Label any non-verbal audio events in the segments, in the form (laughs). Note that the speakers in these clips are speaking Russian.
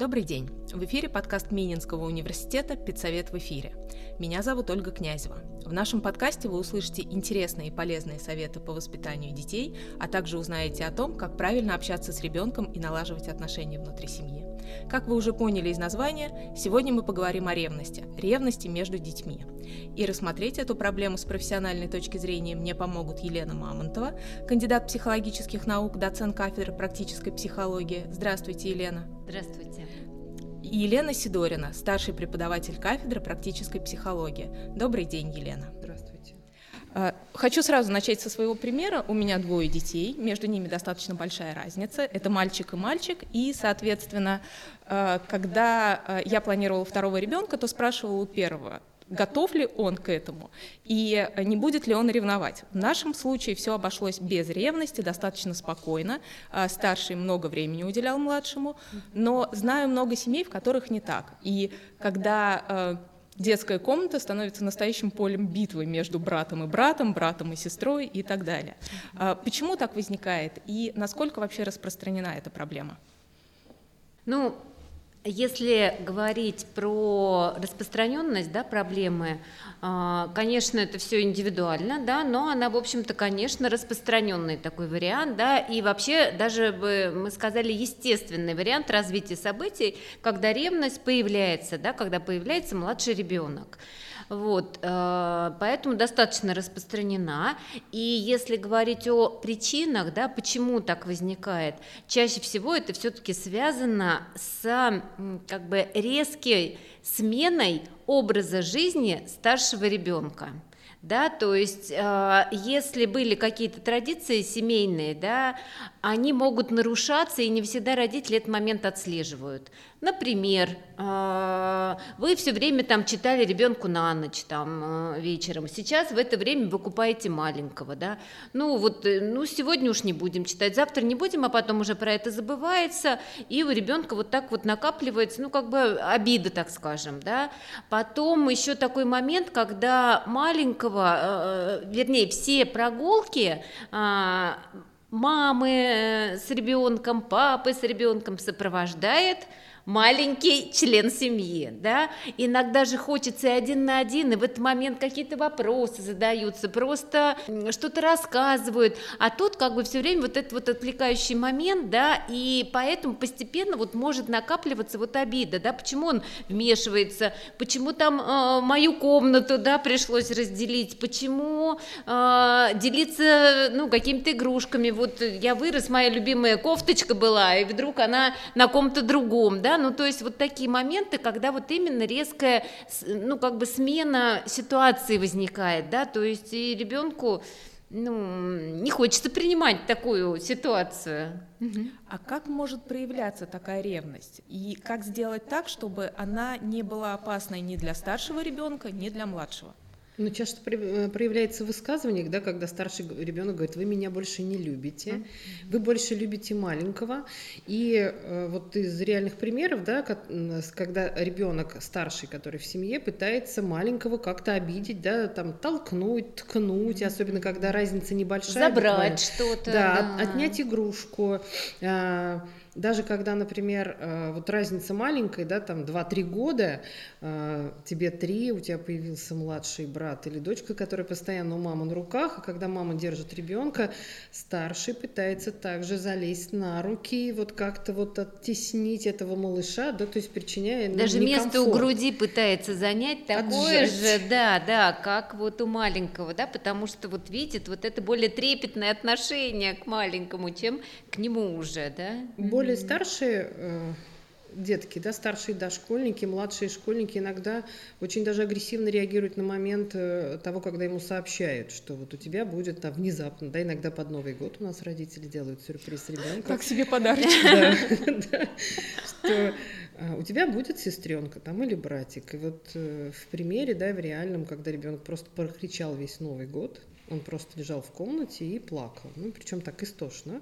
Добрый день! В эфире подкаст Мининского университета «Педсовет в эфире». Меня зовут Ольга Князева. В нашем подкасте вы услышите интересные и полезные советы по воспитанию детей, а также узнаете о том, как правильно общаться с ребенком и налаживать отношения внутри семьи. Как вы уже поняли из названия, сегодня мы поговорим о ревности, ревности между детьми. И рассмотреть эту проблему с профессиональной точки зрения мне помогут Елена Мамонтова, кандидат психологических наук, доцент кафедры практической психологии. Здравствуйте, Елена. Здравствуйте. И Елена Сидорина, старший преподаватель кафедры практической психологии. Добрый день, Елена. Здравствуйте. А, хочу сразу начать со своего примера. У меня двое детей, между ними достаточно большая разница. Это мальчик и мальчик. И, соответственно, а, когда а, я планировала второго ребенка, то спрашивала у первого, готов ли он к этому и не будет ли он ревновать. В нашем случае все обошлось без ревности, достаточно спокойно. А, старший много времени уделял младшему, но знаю много семей, в которых не так. И когда а, детская комната становится настоящим полем битвы между братом и братом, братом и сестрой и так далее. А, почему так возникает и насколько вообще распространена эта проблема? Ну, если говорить про распространенность да, проблемы, а, конечно, это все индивидуально, да, но она, в общем-то, конечно, распространенный такой вариант, да, и вообще даже бы мы сказали естественный вариант развития событий, когда ревность появляется, да, когда появляется младший ребенок. Вот, э, поэтому достаточно распространена. И если говорить о причинах, да, почему так возникает, чаще всего это все-таки связано с как бы резкой сменой образа жизни старшего ребенка да, то есть э, если были какие-то традиции семейные, да, они могут нарушаться, и не всегда родители этот момент отслеживают. Например, э, вы все время там читали ребенку на ночь там э, вечером, сейчас в это время вы купаете маленького, да, ну вот, э, ну сегодня уж не будем читать, завтра не будем, а потом уже про это забывается, и у ребенка вот так вот накапливается, ну как бы обида, так скажем, да. Потом еще такой момент, когда маленького, вернее, все прогулки мамы с ребенком, папы с ребенком сопровождает маленький член семьи, да, иногда же хочется и один на один, и в этот момент какие-то вопросы задаются, просто что-то рассказывают, а тут как бы все время вот этот вот отвлекающий момент, да, и поэтому постепенно вот может накапливаться вот обида, да, почему он вмешивается, почему там э, мою комнату, да, пришлось разделить, почему э, делиться, ну, какими-то игрушками, вот я вырос, моя любимая кофточка была, и вдруг она на ком-то другом, да, ну то есть вот такие моменты, когда вот именно резкая, ну как бы смена ситуации возникает, да, то есть и ребенку ну, не хочется принимать такую ситуацию. А как может проявляться такая ревность? И как сделать так, чтобы она не была опасной ни для старшего ребенка, ни для младшего? Ну, часто э, проявляется в высказываниях, да, когда старший ребенок говорит, вы меня больше не любите, mm-hmm. вы больше любите маленького. И э, вот из реальных примеров, да, когда ребенок старший, который в семье, пытается маленького как-то обидеть, да, там толкнуть, ткнуть, mm-hmm. особенно когда разница небольшая. Забрать что-то. Да, да. отнять игрушку. Даже когда, например, э, вот разница маленькая, да, там 2-3 года, э, тебе 3, у тебя появился младший брат или дочка, которая постоянно у мамы на руках, а когда мама держит ребенка, старший пытается также залезть на руки, вот как-то вот оттеснить этого малыша, да, то есть причиняя ну, Даже место у груди пытается занять такое Отжать. же, да, да, как вот у маленького, да, потому что вот видит вот это более трепетное отношение к маленькому, чем к нему уже, да более старшие э, детки, да, старшие дошкольники, младшие школьники иногда очень даже агрессивно реагируют на момент э, того, когда ему сообщают, что вот у тебя будет там внезапно, да, иногда под Новый год у нас родители делают сюрприз ребенку. Как себе подарочек. (laughs) Да, что э, у тебя будет сестренка там или братик. И вот в примере, да, в реальном, когда ребенок просто прокричал весь Новый год, он просто лежал в комнате и плакал. Ну, причем так истошно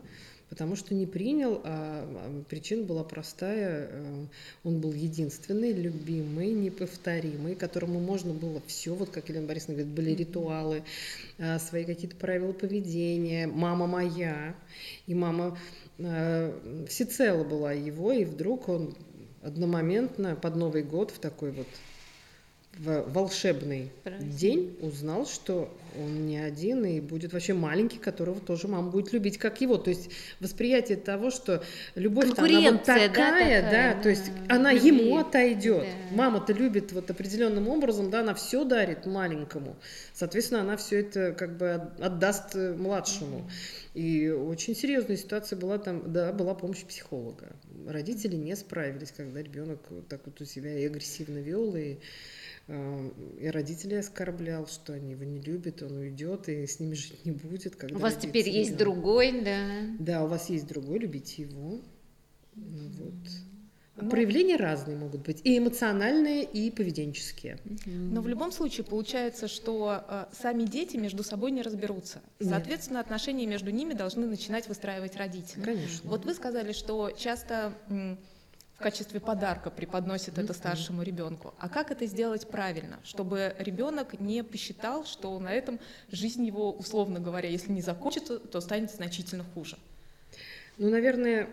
потому что не принял, а, а причина была простая. Э, он был единственный, любимый, неповторимый, которому можно было все, вот как Елена Борисовна говорит, были ритуалы, а, свои какие-то правила поведения, мама моя, и мама э, всецело была его, и вдруг он одномоментно под Новый год в такой вот в волшебный Праздник. день узнал, что он не один и будет вообще маленький, которого тоже мама будет любить, как его. То есть восприятие того, что любовь она вот такая, да, такая, да, да, то есть она любви. ему отойдет. Да. Мама-то любит вот определенным образом, да, она все дарит маленькому. Соответственно, она все это как бы отдаст э, младшему. И очень серьезная ситуация была там, да, была помощь психолога. Родители не справились, когда ребенок вот так вот у себя и агрессивно вел, и и родителей оскорблял, что они его не любят, он уйдет и с ними жить не будет. Когда у вас теперь ребенок. есть другой, да? Да, у вас есть другой, любите его. Ну, вот. Но... Проявления разные могут быть, и эмоциональные, и поведенческие. Но в любом случае получается, что э, сами дети между собой не разберутся. Нет. Соответственно, отношения между ними должны начинать выстраивать родители. Конечно. Вот вы сказали, что часто в качестве подарка преподносит это старшему ребенку. А как это сделать правильно, чтобы ребенок не посчитал, что на этом жизнь его, условно говоря, если не закончится, то станет значительно хуже? Ну, наверное,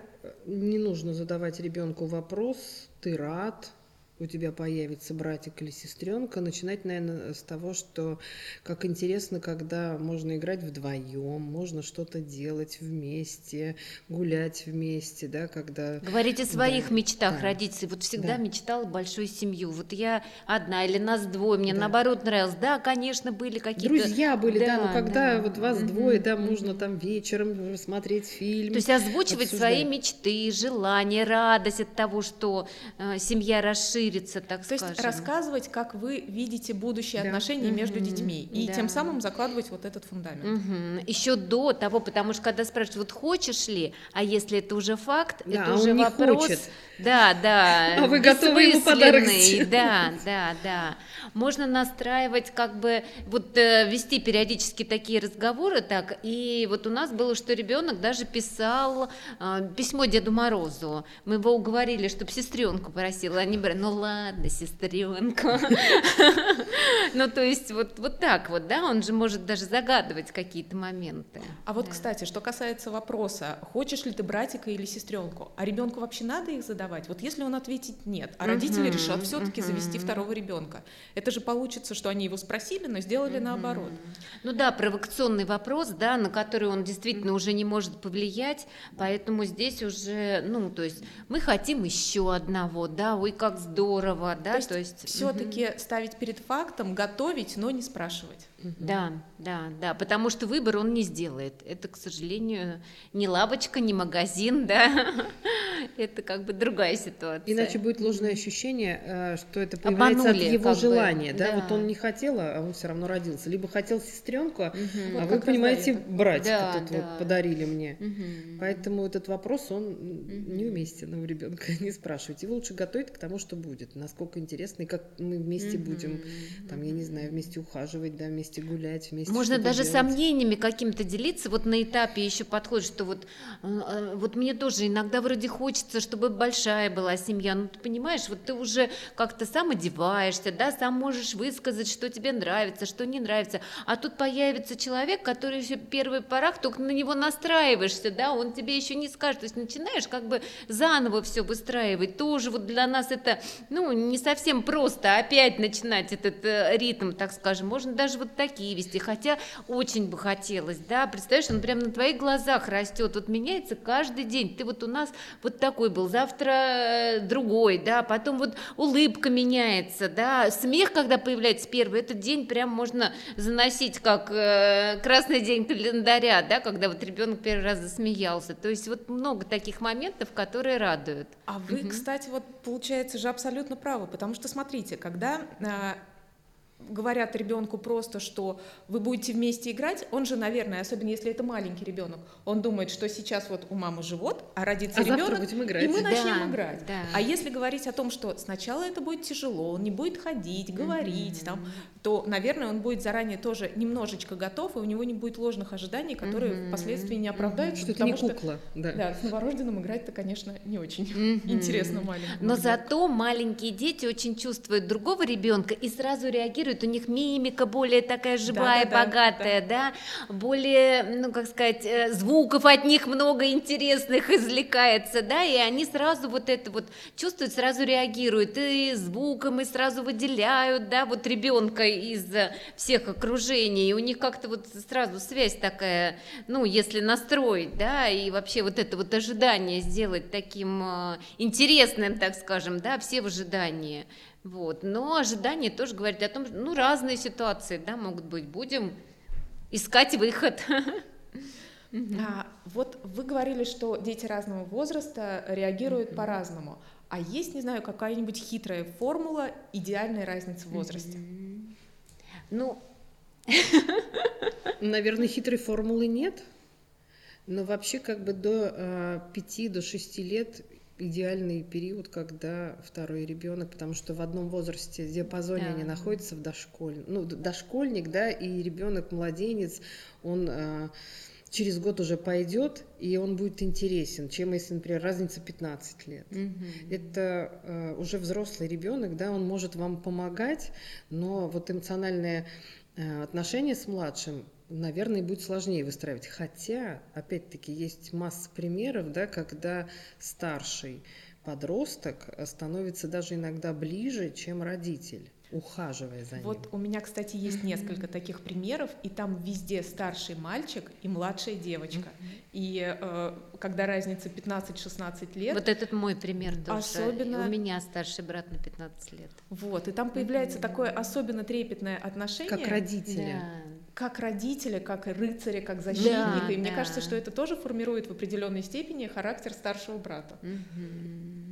не нужно задавать ребенку вопрос, ты рад, у тебя появится братик или сестренка, начинать, наверное, с того, что как интересно, когда можно играть вдвоем, можно что-то делать вместе, гулять вместе, да, когда... Говорите о своих да, мечтах, да, родителей. Вот всегда да. мечтала большую семью. Вот я одна или нас двое, мне да. наоборот нравилось. Да, конечно, были какие-то... Друзья были, да, да но когда да. вот вас угу. двое, да, можно там вечером смотреть фильм. То есть озвучивать обсуждать. свои мечты, желания, радость от того, что э, семья расширится ширится, так То скажем. есть рассказывать, как вы видите будущие да. отношения угу. между детьми, и да. тем самым закладывать вот этот фундамент. Угу. Еще до того, потому что когда спрашивают, вот хочешь ли, а если это уже факт, да, это а уже вопрос. Хочет. Да, да. А вы готовы ему подарок Да, да, да. Можно настраивать, как бы, вот э, вести периодически такие разговоры, так, и вот у нас было, что ребенок даже писал э, письмо Деду Морозу. Мы его уговорили, чтобы сестренку просила, они говорят, ну ладно, сестренка. (laughs) Ну, то есть вот, вот так вот, да, он же может даже загадывать какие-то моменты. А вот, кстати, что касается вопроса, хочешь ли ты братика или сестренку, а ребенку вообще надо их задавать? Вот если он ответит нет, а родители решат все-таки завести второго ребенка, это же получится, что они его спросили, но сделали наоборот. Ну да, провокационный вопрос, да, на который он действительно уже не может повлиять, поэтому здесь уже, ну, то есть мы хотим еще одного, да, ой, как здорово, да, то есть, то есть все-таки угу. ставить перед фактом, готовить, но не спрашивать. Да, да, да, потому что выбор он не сделает. Это, к сожалению, не лавочка, не магазин, да. (laughs) Это как бы другая ситуация. Иначе будет ложное ощущение, э, что это появляется Обманули, от его желания, бы, да? да. Вот он не хотел, а он все равно родился. Либо хотел сестренку, угу. а вот вы понимаете, братика да, тут да. вот подарили мне. Угу. Поэтому этот вопрос он угу. неуместен у ребенка. (laughs) Не спрашивайте. Его лучше готовить к тому, что будет. Насколько интересно и как мы вместе угу. будем, там я не знаю, вместе ухаживать, да, вместе вместе гулять, вместе Можно даже делать. сомнениями каким-то делиться, вот на этапе еще подходит, что вот, э, э, вот мне тоже иногда вроде хочется, чтобы большая была семья, ну ты понимаешь, вот ты уже как-то сам одеваешься, да, сам можешь высказать, что тебе нравится, что не нравится, а тут появится человек, который еще первый порах, только на него настраиваешься, да, он тебе еще не скажет, то есть начинаешь как бы заново все выстраивать, тоже вот для нас это, ну, не совсем просто опять начинать этот э, ритм, так скажем, можно даже вот такие вести, хотя очень бы хотелось, да, представляешь, он прямо на твоих глазах растет, вот меняется каждый день, ты вот у нас вот такой был, завтра э, другой, да, потом вот улыбка меняется, да, смех, когда появляется первый, этот день прям можно заносить как э, красный день календаря, да, когда вот ребенок первый раз засмеялся, то есть вот много таких моментов, которые радуют. А вы, угу. кстати, вот получается же абсолютно правы, потому что смотрите, когда а, говорят ребенку просто, что вы будете вместе играть, он же, наверное, особенно если это маленький ребенок, он думает, что сейчас вот у мамы живот, а родится а ребенок, и мы начнем да, играть. Да. А если говорить о том, что сначала это будет тяжело, он не будет ходить, говорить, mm-hmm. там, то, наверное, он будет заранее тоже немножечко готов, и у него не будет ложных ожиданий, которые mm-hmm. впоследствии не оправдаются. Что это не кукла. Что, да. да, с новорожденным играть-то, конечно, не очень mm-hmm. интересно маленькому. Но ребенку. зато маленькие дети очень чувствуют другого ребенка и сразу реагируют реагируют, у них мимика более такая живая, Да, да, да, богатая, да, более, ну, как сказать, э, звуков от них много интересных (laughs) извлекается, да, и они сразу вот это вот чувствуют, сразу реагируют, и звуком, и сразу выделяют, да, вот ребенка из всех окружений, и у них как-то вот сразу связь такая, ну, если настроить, да, и вообще вот это вот ожидание сделать таким э, интересным, так скажем, да, все в ожидании. Вот. Но ожидание тоже говорит о том, что ну, разные ситуации да, могут быть. Будем искать выход. А, вот вы говорили, что дети разного возраста реагируют по-разному. А есть, не знаю, какая-нибудь хитрая формула идеальной разницы в возрасте? Ну, (laughs) Наверное, хитрой формулы нет. Но вообще как бы до э, 5 до 6 лет идеальный период, когда второй ребенок, потому что в одном возрасте диапазоне Да. они находятся в дошколь, ну дошкольник, да, и ребенок младенец, он э, через год уже пойдет и он будет интересен, чем если, например, разница 15 лет. Это э, уже взрослый ребенок, да, он может вам помогать, но вот эмоциональное э, отношение с младшим, наверное, будет сложнее выстраивать. Хотя, опять-таки, есть масса примеров, да, когда старший подросток э, становится даже иногда ближе, чем родитель, ухаживая за ним. Вот у меня, кстати, есть несколько таких примеров, и там везде старший мальчик и младшая девочка. И э, когда разница 15-16 лет, вот этот мой пример тоже. Особенно- У меня старший брат на 15 лет. вот, и там появляется такое особенно трепетное отношение. как родители. Да. Как родители, как рыцари, как защитника. Да, и мне да. кажется, что это тоже формирует в определенной степени характер старшего брата.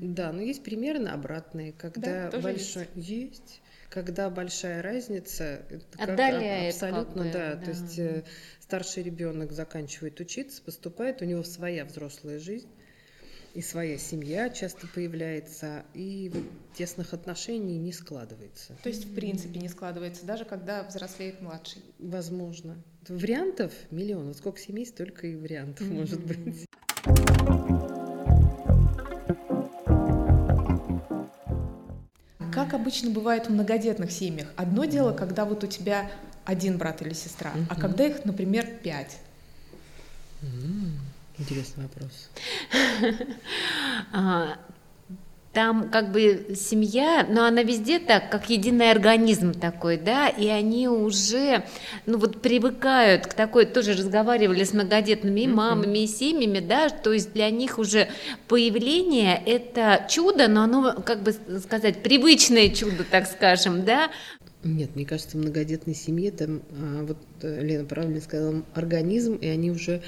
Да, но есть примеры обратные, когда Да, тоже большой есть. когда большая разница, это как Отдаляет абсолютно, как бы, да, да. то есть э, старший ребенок заканчивает учиться, поступает, у него своя взрослая жизнь и своя семья часто появляется, и тесных отношений не складывается. То есть, в принципе, не складывается, даже когда взрослеет младший. Возможно. Вариантов миллион. Вот сколько семей, столько и вариантов может быть. Как обычно бывает в многодетных семьях, одно дело, когда вот у тебя один брат или сестра, а когда их, например, пять. Интересный вопрос. (laughs) А, Там как бы семья, но она везде так, как единый организм такой, да, и они уже, ну вот привыкают к такой, тоже разговаривали с многодетными и мамами, и семьями, да, то есть для них уже появление это чудо, но оно, как бы сказать, привычное чудо, так скажем, да, Нет, мне кажется, в многодетной семье там, а, вот э, Лена правильно сказала, организм, и они уже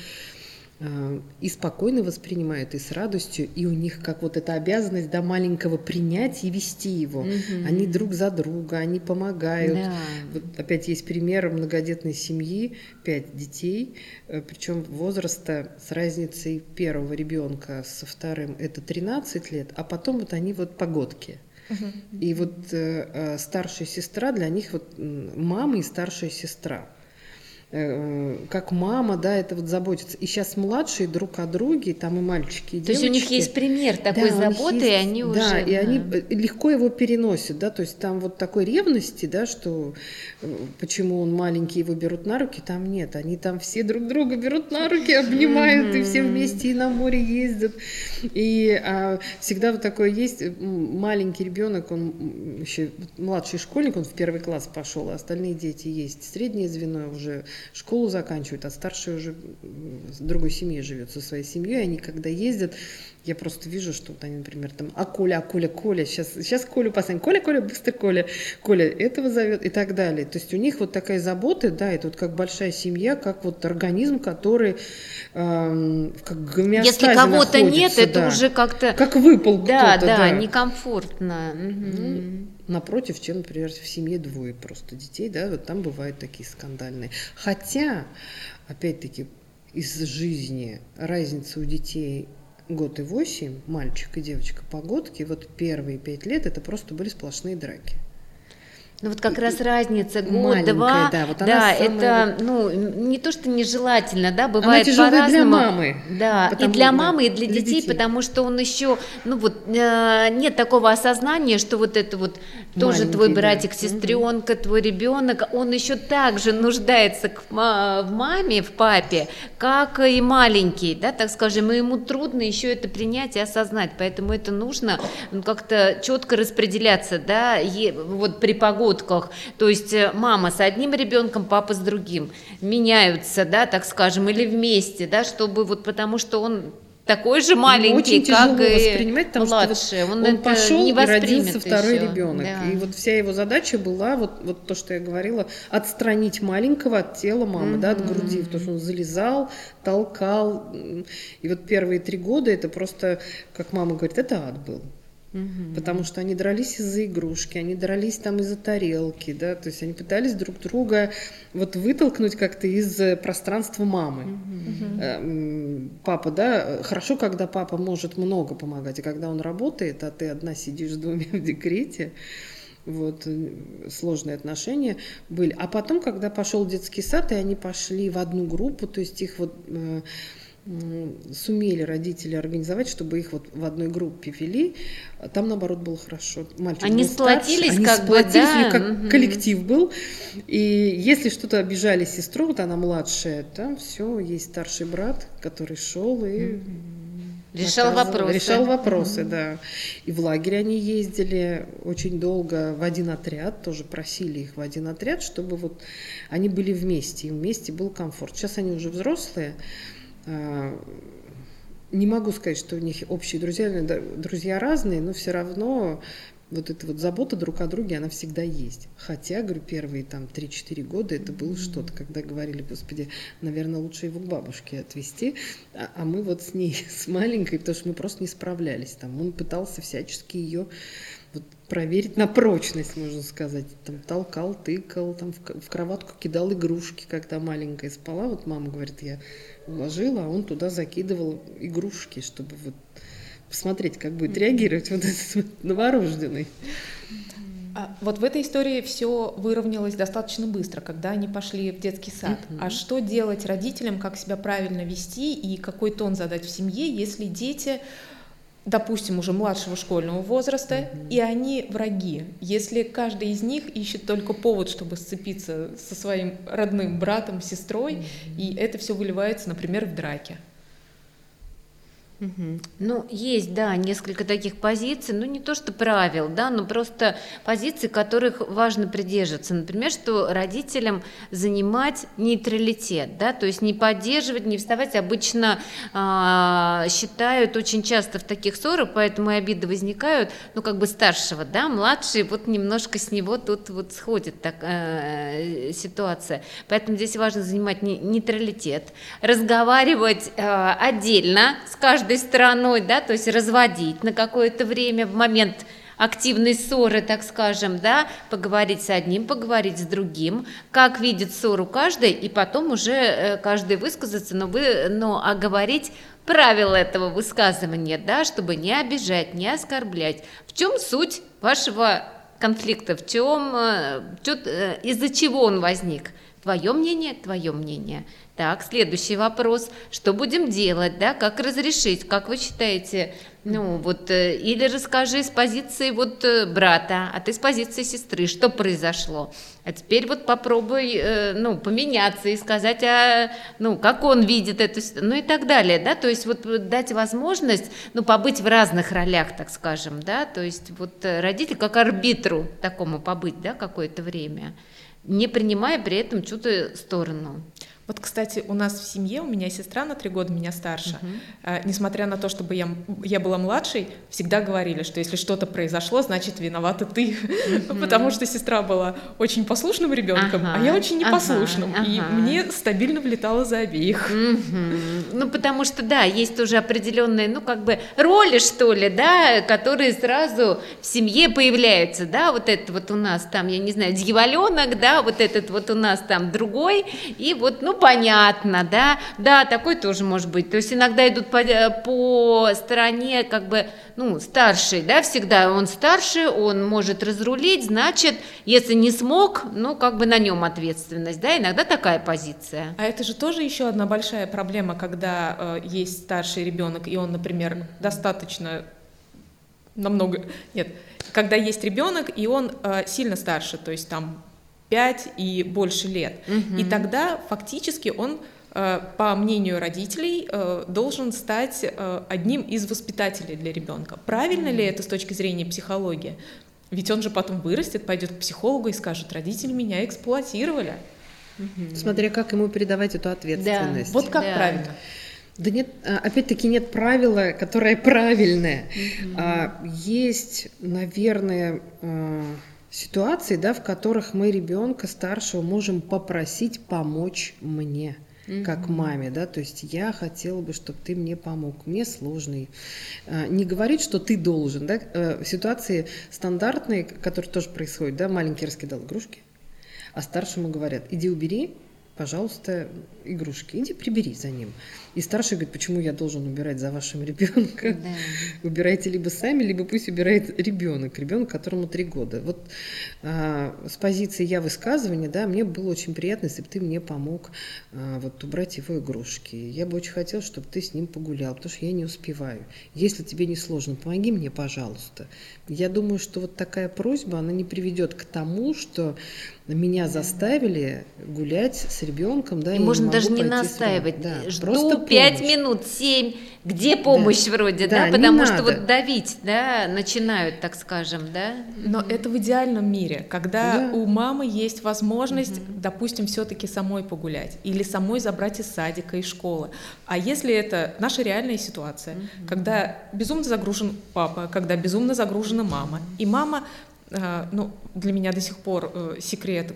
и спокойно воспринимают, и с радостью, и у них как вот эта обязанность до маленького принять и вести его. Мгм. Они друг за друга, они помогают. Да. Вот опять есть пример многодетной семьи, пять детей, причем возраста с разницей первого ребенка со вторым это 13 лет, а потом вот они вот погодки. И вот э, э, старшая сестра для них вот мама и старшая сестра. Э, Как мама, да, это вот заботится. И сейчас младшие друг о друге, там и мальчики, и То есть у них девочки. есть пример такой Да, заботы, и есть- они уже... Да, и они да. э, легко его переносят, да, то есть там вот такой ревности, да, что э, почему он маленький, его берут на руки, там нет, они там все друг друга берут на руки, обнимают, и все вместе и на море ездят, и а, всегда вот такое есть, маленький ребенок, он еще младший школьник, он в первый класс пошел, а остальные дети есть, среднее звено уже школу заканчивают, а старший уже с другой семьей живет, со своей семьей, они когда ездят, я просто вижу, что вот они, например, там, а Коля, а Коля, Коля, сейчас, сейчас Колю поставим, Коля, Коля, быстро Коля, Коля этого зовет и так далее. То есть у них вот такая забота, да, это вот как большая семья, как вот организм, который эм, как гомеостазе Если кого-то нет, находится, это да. уже как-то... как выпал Да, кто-то, да, да. некомфортно. Мгм. Напротив, чем, например, в семье двое просто детей, да, вот там бывают такие скандальные. Хотя, опять-таки, из жизни разница у детей год и восемь, мальчик и девочка погодки, вот первые пять лет это просто были сплошные драки. Ну вот как раз разница год-два, да, вот да это ну не то что нежелательно, да, бывает по-разному. для мамы. Да, потому, и для да, мамы, и для, для детей, детей, потому что он еще, ну вот э, нет такого осознания, что вот это вот тоже Маленький, твой да. братик, сестренка, твой ребенок, он еще также нуждается к в маме, в папе, как и маленький, да, так скажем, и ему трудно еще это принять и осознать, поэтому это нужно ну, как-то четко распределяться, да, е- вот при погодках, то есть э, мама с одним ребенком, папа с другим, меняются, да, так скажем, или вместе, да, чтобы вот потому что он такой же маленький, очень тяжело как и воспринимать, потому младший, что вот он, он, пошел не и родился второй еще. ребенок. Да. И вот вся его задача была, вот, вот то, что я говорила, отстранить маленького от тела мамы, да, от груди, потому что он залезал, толкал. И вот первые три года это просто, как мама говорит, это ад был. Потому что они дрались из-за игрушки, они дрались там из-за тарелки, да, то есть они пытались друг друга вот вытолкнуть как-то из э, пространства мамы. Э, м, Папа, да, хорошо, когда папа может много помогать, а когда он работает, а ты одна сидишь с двумя в декрете, вот, э, сложные отношения были. А потом, когда пошел детский сад, и они пошли в одну группу, то есть их вот э, сумели родители организовать, чтобы их вот в одной группе вели, там, наоборот, было хорошо. Мальчик Они был старше, сплотились они как бы, сплотились, у них да, как мгм. коллектив был. И если что-то обижали сестру, вот она младшая, там все, есть старший брат, который шел и Решал вопросы. Решал вопросы, да. И в лагерь они ездили очень долго в один отряд, тоже просили их в один отряд, чтобы вот они были вместе, и вместе был комфорт. Сейчас они уже взрослые. Не могу сказать, что у них общие друзья, друзья разные, но все равно вот эта вот забота друг о друге, она всегда есть. Хотя, говорю, первые там 3-4 года это было что-то, когда говорили, господи, наверное, лучше его к бабушке отвезти, а, а мы вот с ней, (laughs) с маленькой, потому что мы просто не справлялись. Там он пытался всячески ее вот проверить на прочность, можно сказать. Там толкал, тыкал, там в, в кроватку кидал игрушки, когда маленькая спала. Вот мама говорит, я уложила, а он туда закидывал игрушки, чтобы вот посмотреть, как будет реагировать вот этот вот новорожденный. А вот в этой истории все выровнялось достаточно быстро, когда они пошли в детский сад. А что делать родителям, как себя правильно вести и какой тон задать в семье, если дети, допустим, уже младшего школьного возраста, и они враги? Если каждый из них ищет только повод, чтобы сцепиться со своим родным братом, сестрой, и это все выливается, например, в драке. Ну, есть, да, несколько таких позиций, ну, не то что правил, да, но просто позиций, которых важно придерживаться. Например, что родителям занимать нейтралитет, да, то есть не поддерживать, не вставать. Обычно а, считают очень часто в таких ссорах, поэтому и обиды возникают, ну, как бы старшего, да, младший, вот немножко с него тут вот сходит так, э, ситуация. Поэтому здесь важно занимать не- нейтралитет, разговаривать э, отдельно с каждой стороной, да, то есть разводить на какое-то время в момент активной ссоры, так скажем, да, поговорить с одним, поговорить с другим, как видит ссору каждый, и потом уже э, каждый высказаться, но, вы, но оговорить правила этого высказывания, да, чтобы не обижать, не оскорблять. В чем суть вашего конфликта, в чем, э, э, из-за чего он возник? Твое мнение, твое мнение. Так, следующий вопрос. Что будем делать, да? Как разрешить? Как вы считаете? Ну, вот, э, или расскажи с позиции вот э, брата, а ты с позиции сестры, что произошло? А теперь вот попробуй, э, ну, поменяться и сказать, а, ну, как он видит сит- ну и так далее, да? То есть вот дать возможность, ну, побыть в разных ролях, так скажем, да? То есть вот родитель как арбитру такому побыть, да, какое-то время, не принимая при этом чью-то сторону. Вот, кстати, у нас в семье, у меня сестра на три года меня старше. А, Несмотря на то, чтобы я, я была младшей, всегда говорили, что если что-то произошло, значит виновата ты. Потому что сестра была очень послушным ребенком, а я Ага, очень ага, непослушным. И ага. мне стабильно влетало за обеих. Мгм. Ну, потому что, да, есть уже определенные, ну, как бы роли, что ли, да, которые сразу в семье появляются, да, вот это вот у нас там, я не знаю, дьяволенок, да, вот этот вот у нас там другой, и вот, ну, понятно, да, да, такой тоже может быть. То есть иногда идут по, по стороне как бы, ну, старший, да, всегда он старше, он может разрулить, значит, если не смог, ну, как бы на нем ответственность, да, иногда такая позиция. А это же тоже еще одна большая проблема, когда э, есть старший ребенок, и он, например, достаточно намного, нет, когда есть ребенок, и он э, сильно старше, то есть там 5 и больше лет. Угу. И тогда фактически он э, по мнению родителей, э, должен стать э, одним из воспитателей для ребенка. Правильно ли это с точки зрения психологии? Ведь он же потом вырастет, пойдет к психологу и скажет, родители меня эксплуатировали. Смотря как ему передавать эту ответственность. Да. Вот как да. правильно? Да нет, опять-таки нет правила, которое правильное. Угу. Есть, наверное, ситуации, да, в которых мы ребенка старшего можем попросить помочь мне как маме, да, то есть я хотела бы, чтобы ты мне помог, мне сложный. А, не говорить, что ты должен, да, э, ситуации стандартные, которые тоже происходят, да, маленький раскидал игрушки, а старшему говорят, иди убери, пожалуйста, игрушки, иди прибери за ним. И старший говорит, почему я должен убирать за вашим ребенком? Да. Убирайте либо сами, либо пусть убирает ребенок, ребенок, которому три года. Вот а, с позиции я высказывания, да, мне было очень приятно, если бы ты мне помог а, вот убрать его игрушки. Я бы очень хотела, чтобы ты с ним погулял, потому что я не успеваю. Если тебе не сложно, помоги мне, пожалуйста. Я думаю, что вот такая просьба, она не приведет к тому, что меня заставили гулять с ребенком, да, и, и можно даже не настаивать. Да, Жду пять минут, семь, где помощь да. вроде, да, да потому что надо. вот давить, да, начинают, так скажем, да. Но mm-hmm. это в идеальном мире, когда да. у мамы есть возможность, mm-hmm. допустим, все-таки самой погулять или самой забрать из садика, из школы. А если это наша реальная ситуация, mm-hmm. когда безумно загружен папа, когда безумно загружена мама, и мама ну, для меня до сих пор э, секрет,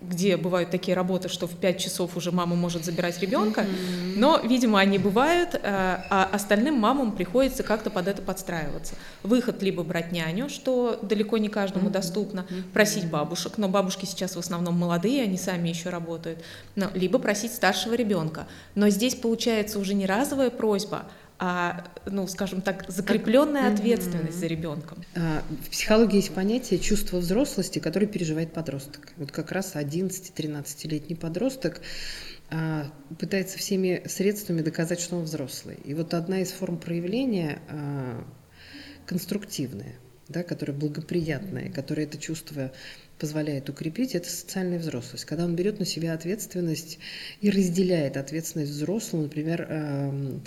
где бывают такие работы, что в 5 часов уже мама может забирать ребенка, mm-hmm. но, видимо, они бывают, э, а остальным мамам приходится как-то под это подстраиваться. Выход либо брать няню, что далеко не каждому mm-hmm. доступно, просить бабушек, но бабушки сейчас в основном молодые, они сами еще работают, но, либо просить старшего ребенка. Но здесь получается уже не разовая просьба, а, ну, скажем так, закрепленная ответственность за ребенком. А, в психологии есть понятие чувства взрослости, которое переживает подросток. Вот как раз 11-13-летний подросток а, пытается всеми средствами доказать, что он взрослый. И вот одна из форм проявления а, конструктивная, да, которая благоприятная, которая это чувство позволяет укрепить, это социальная взрослость. Когда он берет на себя ответственность и разделяет ответственность взрослого, например,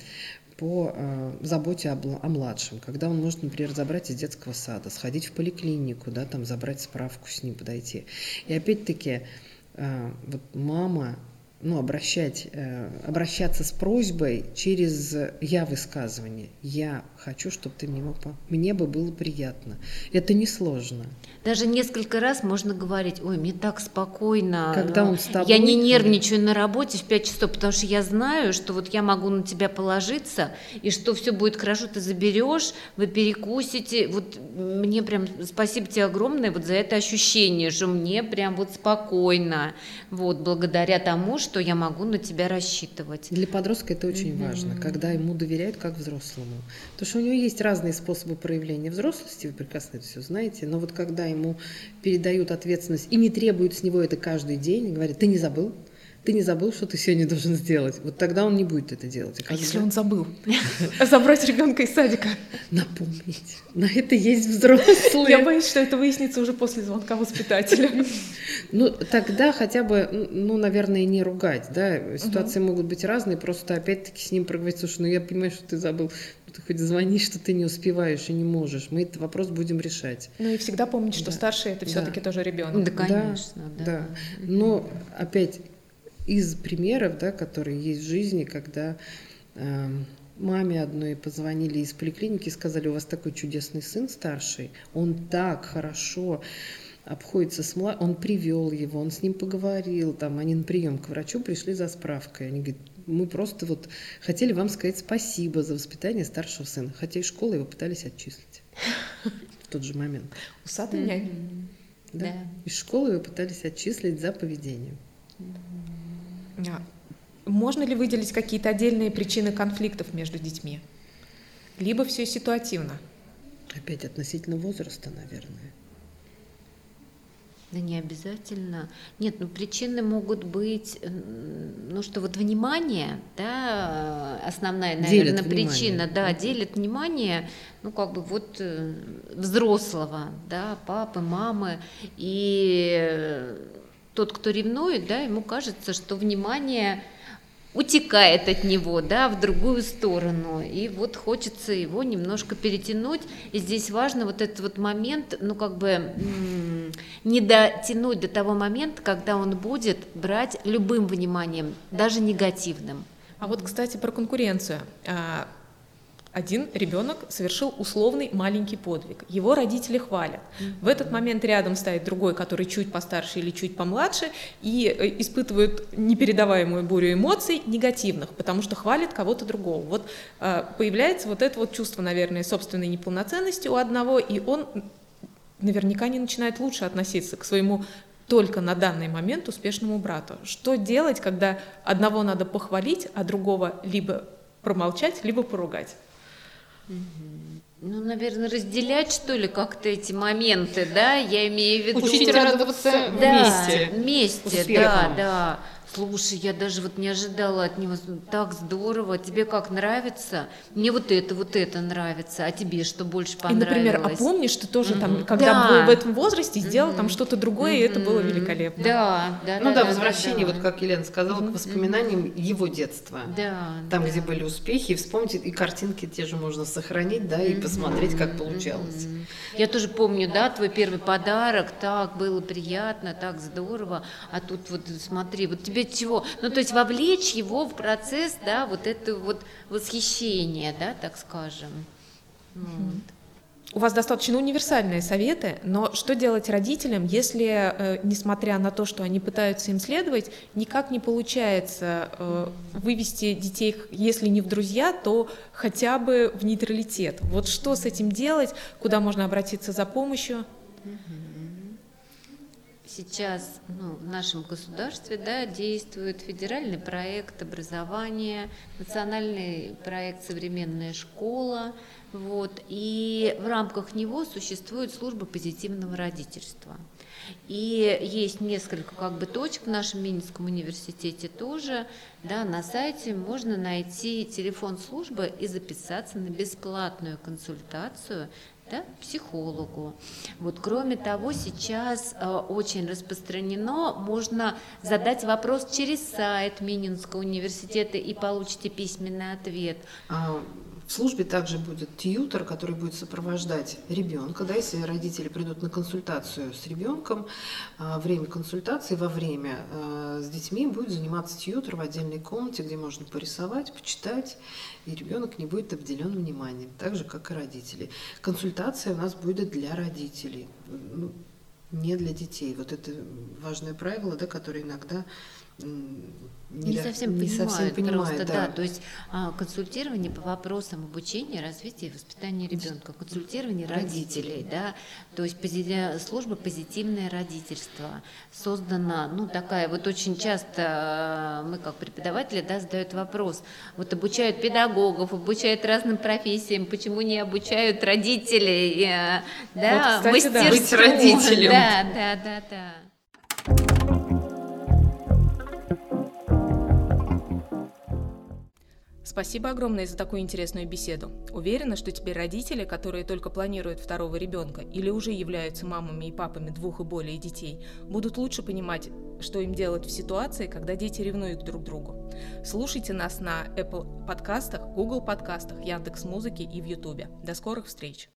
по э, заботе о, о младшем, когда он может, например, забрать из детского сада, сходить в поликлинику, да, там забрать справку с ним, подойти. И опять-таки, э, вот мама ну, обращать, э, обращаться с просьбой через я высказывание. Я хочу, чтобы ты мне мог Мне бы было приятно. Это несложно. Даже несколько раз можно говорить, ой, мне так спокойно. Когда он с тобой. Я не нервничаю на работе в 5 часов, потому что я знаю, что вот я могу на тебя положиться, и что все будет хорошо, ты заберешь, вы перекусите. Вот мне прям спасибо тебе огромное вот за это ощущение, что мне прям вот спокойно, вот благодаря тому, что я могу на тебя рассчитывать. Для подростка это очень mm-hmm. важно, когда ему доверяют как взрослому. Потому что у него есть разные способы проявления взрослости, вы прекрасно это все знаете, но вот когда ему передают ответственность и не требуют с него это каждый день, говорят, ты не забыл, ты не забыл, что ты сегодня должен сделать. Вот тогда он не будет это делать. А, а если он забыл? (laughs) Забрать ребенка из садика? Напомнить. На это есть взрослые. Я боюсь, что это выяснится уже после звонка воспитателя. Ну, тогда хотя бы, ну, наверное, не ругать, да. Ситуации могут быть разные, просто опять-таки с ним проговорить, слушай, ну я понимаю, что ты забыл, ты хоть звони, что ты не успеваешь и не можешь. Мы этот вопрос будем решать. Ну и всегда помнить, что да. старший это все-таки да. тоже ребенок. Да, конечно, да. да. Но опять из примеров, да, которые есть в жизни, когда э, маме одной позвонили из поликлиники и сказали, у вас такой чудесный сын старший, он так хорошо обходится с младшим, он привел его, он с ним поговорил, там, они на прием к врачу пришли за справкой, они говорят, мы просто вот хотели вам сказать спасибо за воспитание старшего сына, хотя из школы его пытались отчислить в тот же момент. Усатый нянь. Да. Из школы его пытались отчислить за поведение. А, можно ли выделить какие-то отдельные причины конфликтов между детьми? Либо все ситуативно? Опять относительно возраста, наверное. Да не обязательно. Нет, ну причины могут быть, ну что вот внимание, да, основная, наверное, делит причина, внимание. да, делит внимание, ну как бы вот э, взрослого, да, папы, мамы, и тот, кто ревнует, да, ему кажется, что внимание утекает от него, да, в другую сторону. И вот хочется его немножко перетянуть. И здесь важно вот этот вот момент, ну, как бы не дотянуть до того момента, когда он будет брать любым вниманием, даже негативным. А вот, кстати, про конкуренцию. Один ребенок совершил условный маленький подвиг. Его родители хвалят. В этот момент рядом стоит другой, который чуть постарше или чуть помладше, и э, испытывает непередаваемую бурю эмоций негативных, потому что хвалит кого-то другого. Вот э, появляется вот это вот чувство, наверное, собственной неполноценности у одного, и он наверняка не начинает лучше относиться к своему только на данный момент успешному брату. Что делать, когда одного надо похвалить, а другого либо промолчать, либо поругать? Ну, наверное, разделять, что ли, как-то эти моменты, да, я имею в виду... Учить радоваться да, вместе. вместе, да, да. Слушай, я даже вот не ожидала от него, так здорово, тебе как нравится? Мне вот это, вот это нравится, а тебе что больше понравилось? И, например, а помнишь, ты тоже mm-hmm. там, когда да. был в этом возрасте, сделал mm-hmm. там что-то другое, mm-hmm. и это было великолепно. Да, да, Ну да, да возвращение, да, да. вот как Елена сказала, mm-hmm. к воспоминаниям mm-hmm. его детства. Да. Там, да. где были успехи, и вспомнить, и картинки те же можно сохранить, да, и mm-hmm. посмотреть, как получалось. Mm-hmm. Я тоже помню, да, твой первый подарок, так было приятно, так здорово, а тут вот смотри, вот тебе чего? Ну, то есть вовлечь его в процесс, да, вот это вот восхищение, да, так скажем. Вот. У вас достаточно универсальные советы, но что делать родителям, если, э, несмотря на то, что они пытаются им следовать, никак не получается э, вывести детей, если не в друзья, то хотя бы в нейтралитет? Вот что с этим делать, куда можно обратиться за помощью? Сейчас ну, в нашем государстве да, действует федеральный проект образования, национальный проект «Современная школа», вот, и в рамках него существует служба позитивного родительства. И есть несколько как бы точек в нашем Минском университете тоже. Да, на сайте можно найти телефон службы и записаться на бесплатную консультацию да, психологу. Вот, кроме того, сейчас э, очень распространено, можно задать вопрос через сайт Мининского университета и получите письменный ответ. В службе также будет тьютер, который будет сопровождать ребенка. Да, если родители придут на консультацию с ребенком, а, время консультации, во время а, с детьми будет заниматься тьютер в отдельной комнате, где можно порисовать, почитать, и ребенок не будет обделен вниманием, так же, как и родители. Консультация у нас будет для родителей, ну, не для детей. Вот это важное правило, да, которое иногда не, не совсем не понимают, совсем понимают просто, да. да. То есть а, консультирование по вопросам обучения, развития и воспитания ребенка, консультирование родителей, родителей да, то есть пози- служба позитивное родительство создана, ну такая вот очень часто а, мы как преподаватели, да, задают вопрос, вот обучают педагогов, обучают разным профессиям, почему не обучают родителей, э, да, вот, кстати, мастерству, да, быть родителем. Да, да, да, да. Спасибо огромное за такую интересную беседу. Уверена, что теперь родители, которые только планируют второго ребенка или уже являются мамами и папами двух и более детей, будут лучше понимать, что им делать в ситуации, когда дети ревнуют друг другу. Слушайте нас на Apple подкастах, Google подкастах, Яндекс Музыки и в YouTube. До скорых встреч!